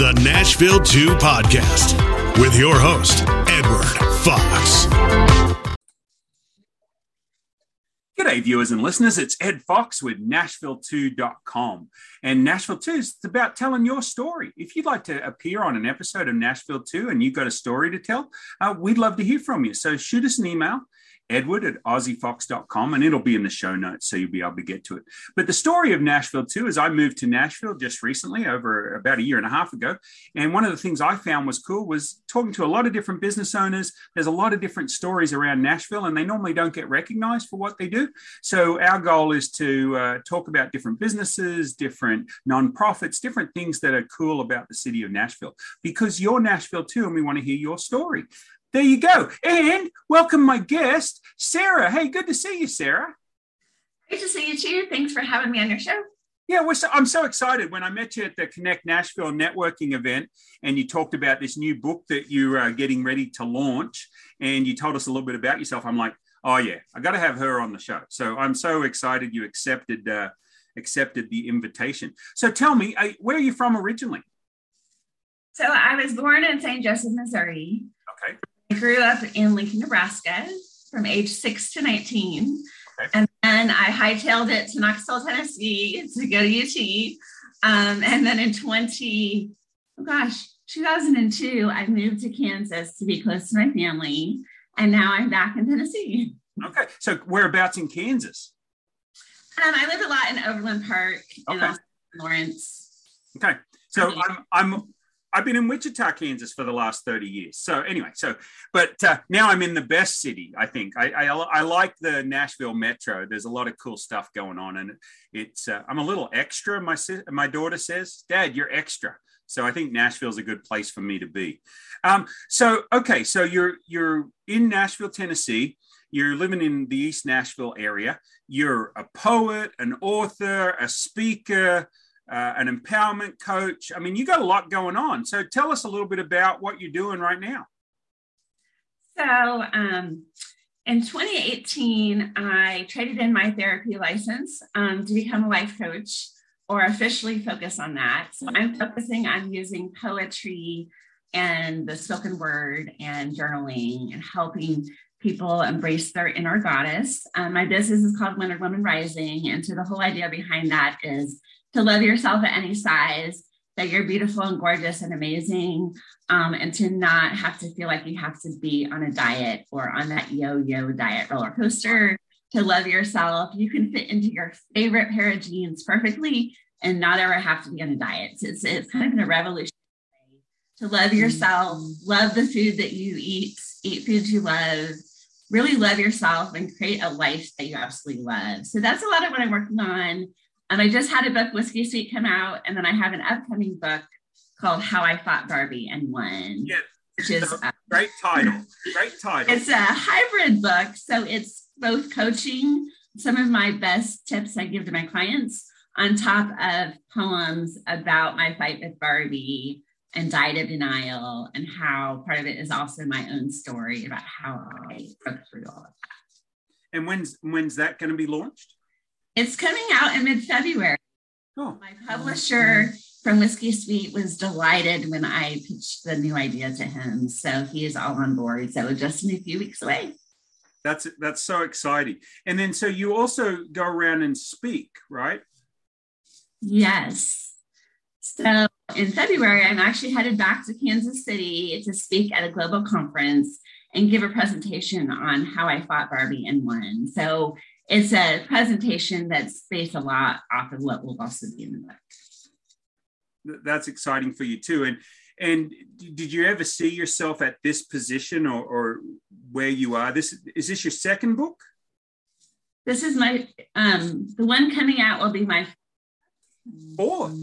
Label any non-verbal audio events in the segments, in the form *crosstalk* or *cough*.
the Nashville 2 podcast with your host, Edward Fox. G'day, viewers and listeners. It's Ed Fox with Nashville2.com. And Nashville 2 is about telling your story. If you'd like to appear on an episode of Nashville 2 and you've got a story to tell, uh, we'd love to hear from you. So shoot us an email edward at aussiefox.com and it'll be in the show notes so you'll be able to get to it. But the story of nashville too is i moved to nashville just recently over about a year and a half ago. And one of the things i found was cool was talking to a lot of different business owners. There's a lot of different stories around nashville and they normally don't get recognized for what they do. So our goal is to uh, talk about different businesses different nonprofits different things that are cool about the city of nashville. Because you're nashville too and we want to hear your story there you go. And welcome my guest, Sarah. Hey, good to see you, Sarah. Great to see you too. Thanks for having me on your show. Yeah, so, I'm so excited. When I met you at the Connect Nashville networking event, and you talked about this new book that you are getting ready to launch, and you told us a little bit about yourself, I'm like, oh yeah, I got to have her on the show. So I'm so excited you accepted uh, accepted the invitation. So tell me, uh, where are you from originally? So I was born in St. Joseph, Missouri. I grew up in Lincoln, Nebraska from age six to 19. Okay. And then I hightailed it to Knoxville, Tennessee to go to UT. Um, and then in 20, oh gosh, 2002, I moved to Kansas to be close to my family. And now I'm back in Tennessee. Okay. So whereabouts in Kansas? Um, I live a lot in Overland Park okay. and Lawrence. Okay. So I'm, I'm I've been in Wichita, Kansas for the last 30 years. So anyway, so, but uh, now I'm in the best city, I think. I, I, I, like the Nashville Metro. There's a lot of cool stuff going on. And it's, uh, I'm a little extra. My, my daughter says, dad, you're extra. So I think Nashville's a good place for me to be. Um, so, okay. So you're, you're in Nashville, Tennessee. You're living in the East Nashville area. You're a poet, an author, a speaker, uh, an empowerment coach. I mean, you got a lot going on. So tell us a little bit about what you're doing right now. So, um, in 2018, I traded in my therapy license um, to become a life coach or officially focus on that. So, I'm focusing on using poetry and the spoken word and journaling and helping people embrace their inner goddess. Um, my business is called Wonder Woman Rising. And so, the whole idea behind that is to love yourself at any size, that you're beautiful and gorgeous and amazing, um, and to not have to feel like you have to be on a diet or on that yo yo diet roller coaster. To love yourself, you can fit into your favorite pair of jeans perfectly and not ever have to be on a diet. It's, it's kind of a revolution to love yourself, love the food that you eat, eat foods you love, really love yourself and create a life that you absolutely love. So that's a lot of what I'm working on. And I just had a book, Whiskey Sweet, come out, and then I have an upcoming book called How I Fought Barbie and Won. Yeah, which is uh, great title. Great title. It's a hybrid book, so it's both coaching, some of my best tips I give to my clients, on top of poems about my fight with Barbie and diet of denial, and how part of it is also my own story about how I broke through all of that. And when's when's that going to be launched? It's coming out in mid February. Oh. My publisher from Whiskey Sweet was delighted when I pitched the new idea to him. So he is all on board. So just in a few weeks away. That's that's so exciting. And then so you also go around and speak, right? Yes. So in February, I'm actually headed back to Kansas City to speak at a global conference and give a presentation on how I fought Barbie and won. So it's a presentation that's based a lot off of what will also be in the book. That's exciting for you too. And and did you ever see yourself at this position or, or where you are? This is this your second book? This is my um the one coming out will be my fourth.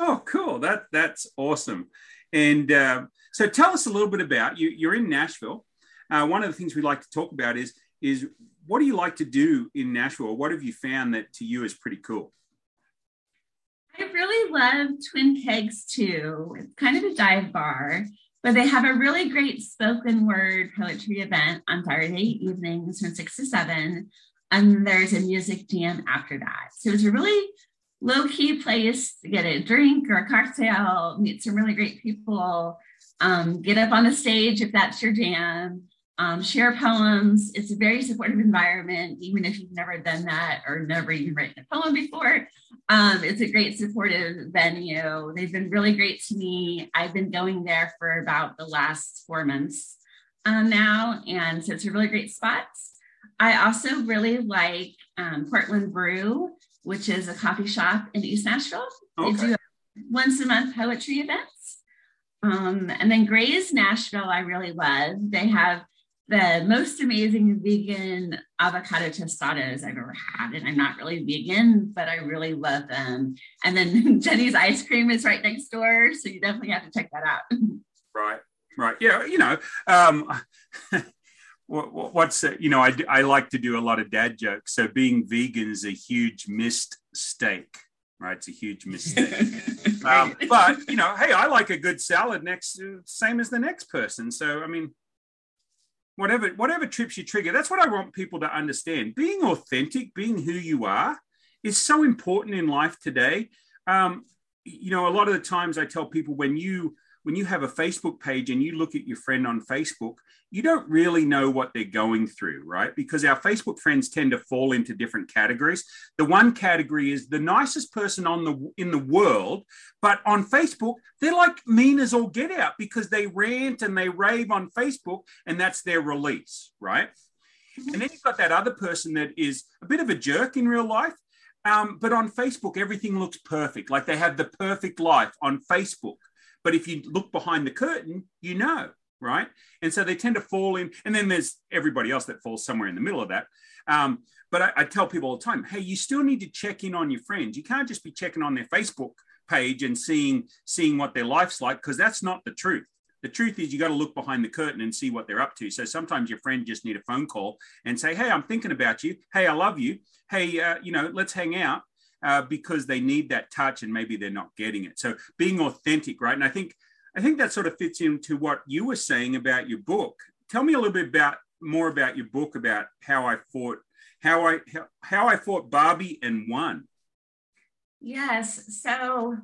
Oh, cool. That that's awesome. And uh, so tell us a little bit about you. You're in Nashville. Uh, one of the things we like to talk about is is what do you like to do in Nashville? What have you found that to you is pretty cool? I really love Twin Kegs too. It's kind of a dive bar, but they have a really great spoken word poetry event on Saturday evenings from six to seven. And there's a music jam after that. So it's a really low key place to get a drink or a cocktail, meet some really great people, um, get up on the stage if that's your jam, um, share poems. It's a very supportive environment, even if you've never done that or never even written a poem before. Um, it's a great supportive venue. They've been really great to me. I've been going there for about the last four months um, now, and so it's a really great spot. I also really like um, Portland Brew, which is a coffee shop in East Nashville. Okay. They do once a month poetry events. Um, and then Graze Nashville, I really love. They have the most amazing vegan avocado tostadas I've ever had. And I'm not really vegan, but I really love them. And then *laughs* Jeni's ice cream is right next door. So you definitely have to check that out. Right, right. Yeah, you know, um, *laughs* what's you know, I, I like to do a lot of dad jokes. So being vegan is a huge missed mistake right? It's a huge mistake. *laughs* um, but you know, hey, I like a good salad next, same as the next person. So I mean, whatever whatever trips you trigger that's what i want people to understand. Being authentic being who you are is so important in life today. Um, you know a lot of the times i tell people when you when you have a Facebook page and you look at your friend on Facebook, you don't really know what they're going through, right? Because our Facebook friends tend to fall into different categories. The one category is the nicest person on the in the world, but on Facebook, they're like mean as all get out because they rant and they rave on Facebook, and that's their release, right? And then you've got that other person that is a bit of a jerk in real life. Um, but on Facebook, everything looks perfect. Like they have the perfect life on Facebook but if you look behind the curtain, you know, right? And so they tend to fall in. And then there's everybody else that falls somewhere in the middle of that. Um, but I, I tell people all the time, hey, you still need to check in on your friends. You can't just be checking on their Facebook page and seeing seeing what their life's like because that's not the truth the truth is you got to look behind the curtain and see what they're up to so sometimes your friend just need a phone call and say hey i'm thinking about you hey i love you hey uh, you know let's hang out uh, because they need that touch and maybe they're not getting it. So being authentic, right? And I think I think that sort of fits into what you were saying about your book. Tell me a little bit about more about your book about how I fought how I how, how I fought Barbie and won. Yes. So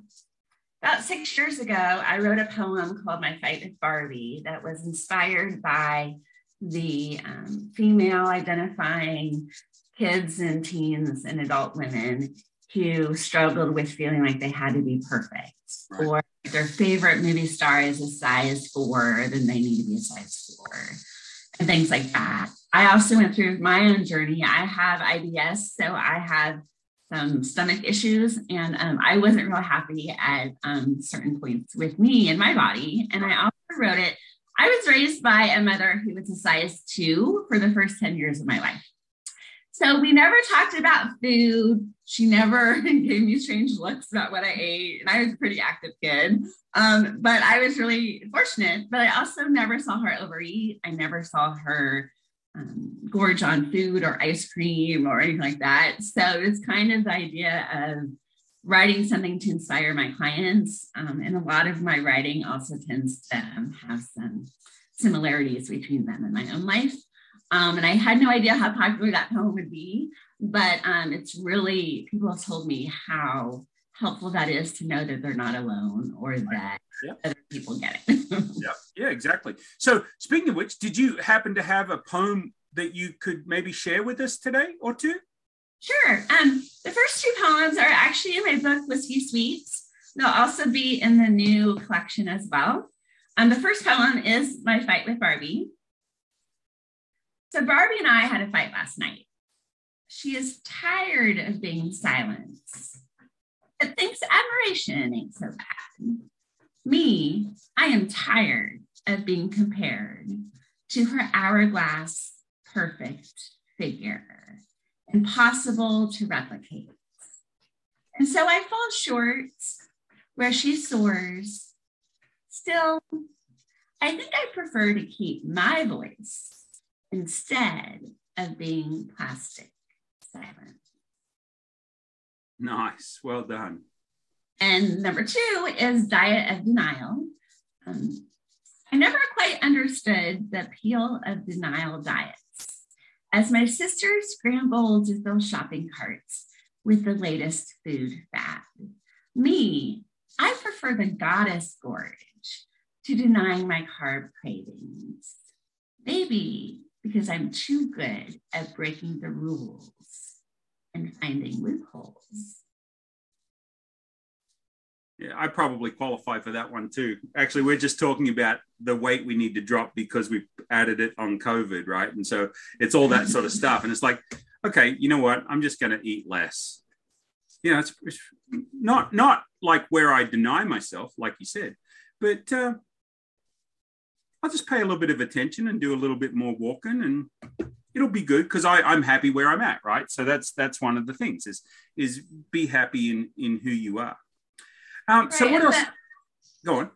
about six years ago, I wrote a poem called My Fight with Barbie that was inspired by the um, female identifying kids and teens and adult women who struggled with feeling like they had to be perfect right. or their favorite movie star is a size four, then they need to be a size four and things like that. I also went through my own journey. I have IBS, so I have some stomach issues, and um, I wasn't real happy at um, certain points with me and my body. And I also wrote it. I was raised by a mother who was a size two for the first 10 years of my life. So we never talked about food. She never *laughs* gave me strange looks about what I ate. And I was a pretty active kid. Um, but I was really fortunate. But I also never saw her overeat. I never saw her um, gorge on food or ice cream or anything like that. So it's kind of the idea of writing something to inspire my clients. Um, and a lot of my writing also tends to have some similarities between them and my own life. Um, and I had no idea how popular that poem would be, but um, it's really, people have told me how helpful that is to know that they're not alone or that other people get it. *laughs* yeah, yeah, exactly. So, speaking of which, did you happen to have a poem that you could maybe share with us today or two? Sure. Um, the first two poems are actually in my book, Whiskey Sweets. They'll also be in the new collection as well. Um, the first poem is My Fight with Barbie. So Barbie and I had a fight last night. She is tired of being silenced, but thinks admiration ain't so bad. Me, I am tired of being compared to her hourglass perfect figure, impossible to replicate. And so I fall short where she soars. Still, I think I prefer to keep my voice instead of being plastic silent. Nice. Well done. And number two is diet of denial. Um, I never quite understood the appeal of denial diets. As my sisters scrambled to fill shopping carts, with the latest food fad. Me, I prefer the goddess gorge to denying my carb cravings. Maybe because I'm too good at breaking the rules and finding loopholes. Yeah, I probably qualify for that one too. Actually, we're just talking about the weight we need to drop because we've added it on COVID, right? And so it's all that sort of *laughs* stuff. And it's like, okay, you know what? I'm just going to eat less. You know, it's, it's, not not like where I deny myself, like you said, but uh, I'll just pay a little bit of attention and do a little bit more walking, and it'll be good because I'm happy where I'm at, right? So that's that's one of the things is is be happy in in who you are. Um, so what else? The, Go on.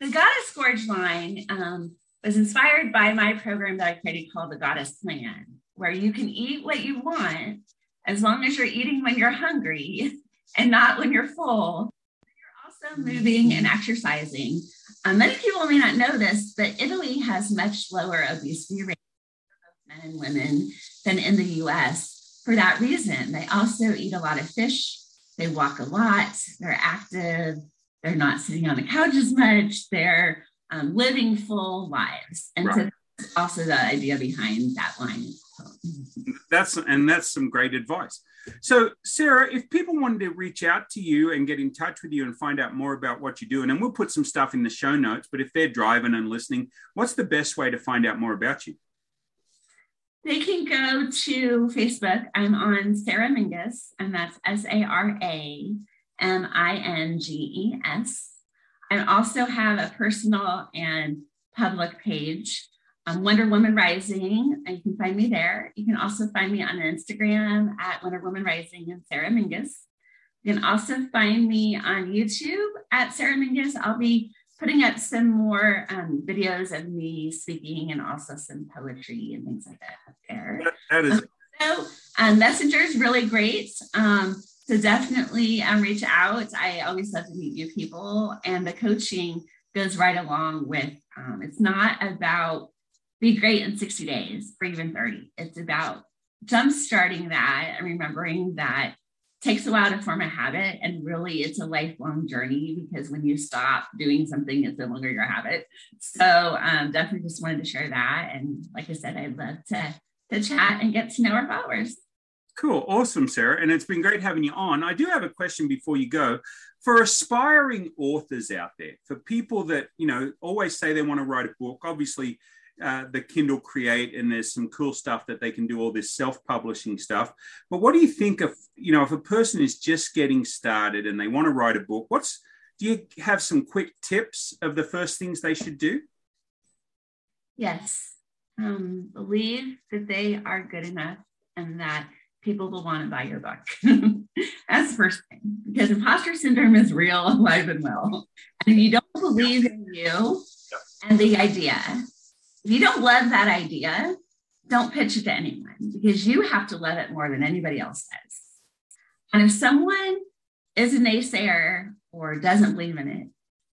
The Goddess Gorge line um, was inspired by my program that I created called the Goddess Plan, where you can eat what you want as long as you're eating when you're hungry *laughs* and not when you're full. Also moving and exercising. Um, many people may not know this, but Italy has much lower obesity rates for both men and women than in the US. For that reason, they also eat a lot of fish they walk a lot, they're active, they're not sitting on the couch as much, they're um, living full lives. And right. so that's also the idea behind that line. That's and that's some great advice. So, Sarah, if people wanted to reach out to you and get in touch with you and find out more about what you're doing, and we'll put some stuff in the show notes, but if they're driving and listening, what's the best way to find out more about you? They can go to Facebook. I'm on Sarah Minges, and that's S A R A M I N G E S. I also have a personal and public page, um, Wonder Woman Rising, and you can find me there. You can also find me on Instagram at Wonder Woman Rising and Sarah Minges. You can also find me on YouTube at Sarah Minges. I'll be putting up some more um, videos of me speaking and also some poetry and things like that up there. that is. so um, Messenger is really great. Um, so definitely um, reach out. I always love to meet new people, and the coaching goes right along with. Um, it's not about be great in 60 days or even 30. It's about jump starting that and remembering that takes a while to form a habit and really it's a lifelong journey because when you stop doing something it's no longer your habit. So um, definitely just wanted to share that. And like i said i'd love to to chat and get to know our followers. Cool. Awesome sarah. And it's been great having you on. I do have a question before you go. For aspiring authors out there for people that you know always say they want to write a book obviously uh, the Kindle Create, and there's some cool stuff that they can do all this self-publishing stuff. But what do you think of you know if a person is just getting started and they want to write a book? What's do you have some quick tips of the first things they should do? Yes, um, believe that they are good enough and that people will want to buy your book. *laughs* That's the first thing, because imposter syndrome is real, alive and well. And if you don't believe in you and the idea, if you don't love that idea, don't pitch it to anyone because you have to love it more than anybody else does. And if someone is a naysayer or doesn't believe in it,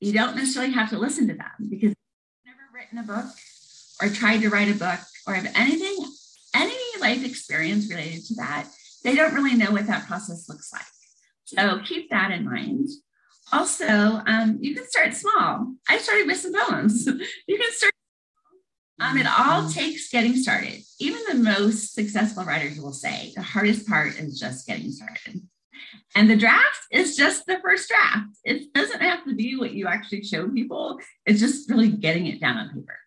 you don't necessarily have to listen to them because they've never written a book or tried to write a book or have anything, any life experience related to that. They don't really know what that process looks like. So keep that in mind. Also, um, you can start small. I started with some poems. *laughs* you can start um, it all takes getting started. Even the most successful writers will say the hardest part is just getting started. And the draft is just the first draft. It doesn't have to be what you actually show people, it's just really getting it down on paper.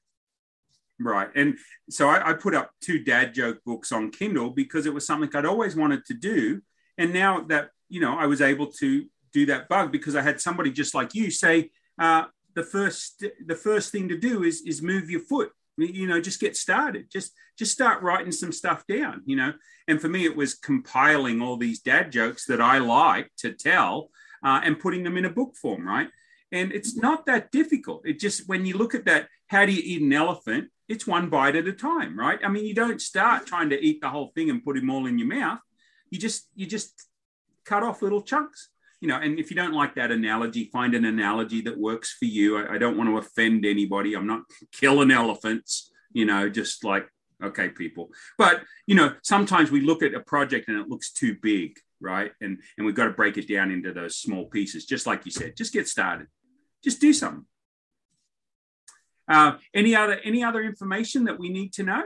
Right. And so I, I put up two dad joke books on Kindle because it was something I'd always wanted to do. And now that, you know, I was able to do that bug because I had somebody just like you say, uh, the first the first thing to do is is move your foot you know just get started. Just just start writing some stuff down you know? And for me it was compiling all these dad jokes that i like to tell uh, and putting them in a book form right? And it's not that difficult. It just when you look at that how do you eat an elephant? It's one bite at a time right? I mean you don't start trying to eat the whole thing and put them all in your mouth. You just you just cut off little chunks you know, and if you don't like that analogy, find an analogy that works for you. I, I don't want to offend anybody. I'm not killing elephants, you know, just like, okay, people. But, you know, sometimes we look at a project and it looks too big right? And and we've got to break it down into those small pieces, just like you said. Just get started. Just do something. Uh, any other any other information that we need to know?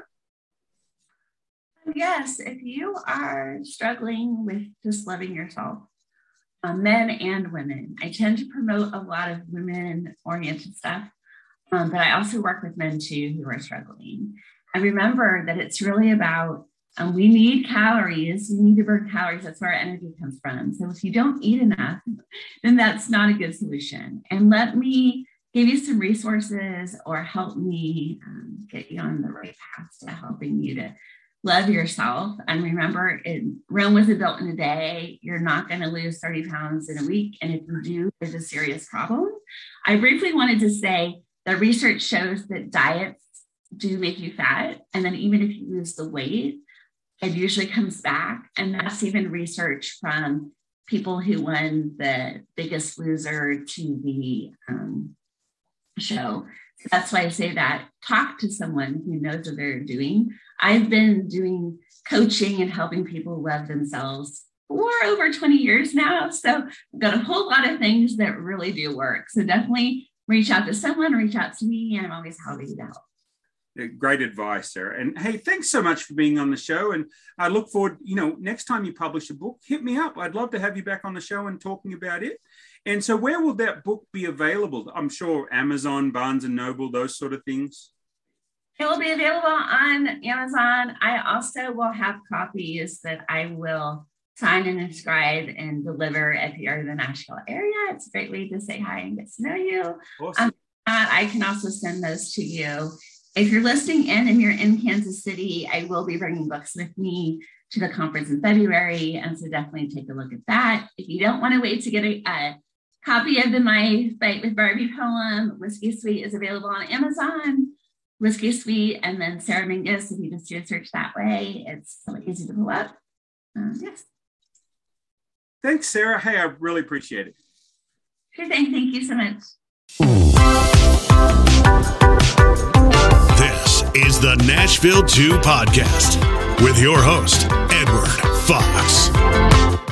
Yes, if you are struggling with just loving yourself, uh, men and women, I tend to promote a lot of women oriented stuff, um, but I also work with men too who are struggling. And remember that it's really about um, we need calories. We need to burn calories. That's where our energy comes from. So if you don't eat enough, then that's not a good solution. And let me give you some resources or help me um, get you on the right path to helping you to love yourself. And remember, it, Rome wasn't built in a day. You're not going to lose 30 pounds in a week. And if you do, there's a serious problem. I briefly wanted to say the research shows that diets do make you fat. And then even if you lose the weight, it usually comes back. And that's even research from people who won the biggest loser TV um, show. That's why I say that talk to someone who knows what they're doing. I've been doing coaching and helping people love themselves for over 20 years now. So I've got a whole lot of things that really do work. So definitely reach out to someone, reach out to me, I'm always happy to help. Great advice, Sarah. And hey, thanks so much for being on the show. And I look forward, you know, next time you publish a book, hit me up. I'd love to have you back on the show and talking about it. And so, where will that book be available? I'm sure Amazon, Barnes and Noble, those sort of things. It will be available on Amazon. I also will have copies that I will sign and inscribe and deliver if you're in the Nashville area. It's a great way to say hi and get to know you. Awesome. Um, I can also send those to you if you're listening in and you're in Kansas City, I will be bringing books with me to the conference in February. And so definitely take a look at that. If you don't want to wait to get a, a copy of the My Fight with Barbie poem, Whiskey Sweet is available on Amazon. Whiskey Sweet and then Sarah Minges, if you just do a search that way, it's really easy to pull up. Um, yes. Thanks, Sarah. Hey, I really appreciate it. Sure thing. Thank you so much. This is the Nashville 2 Podcast with your host, Edward Fox.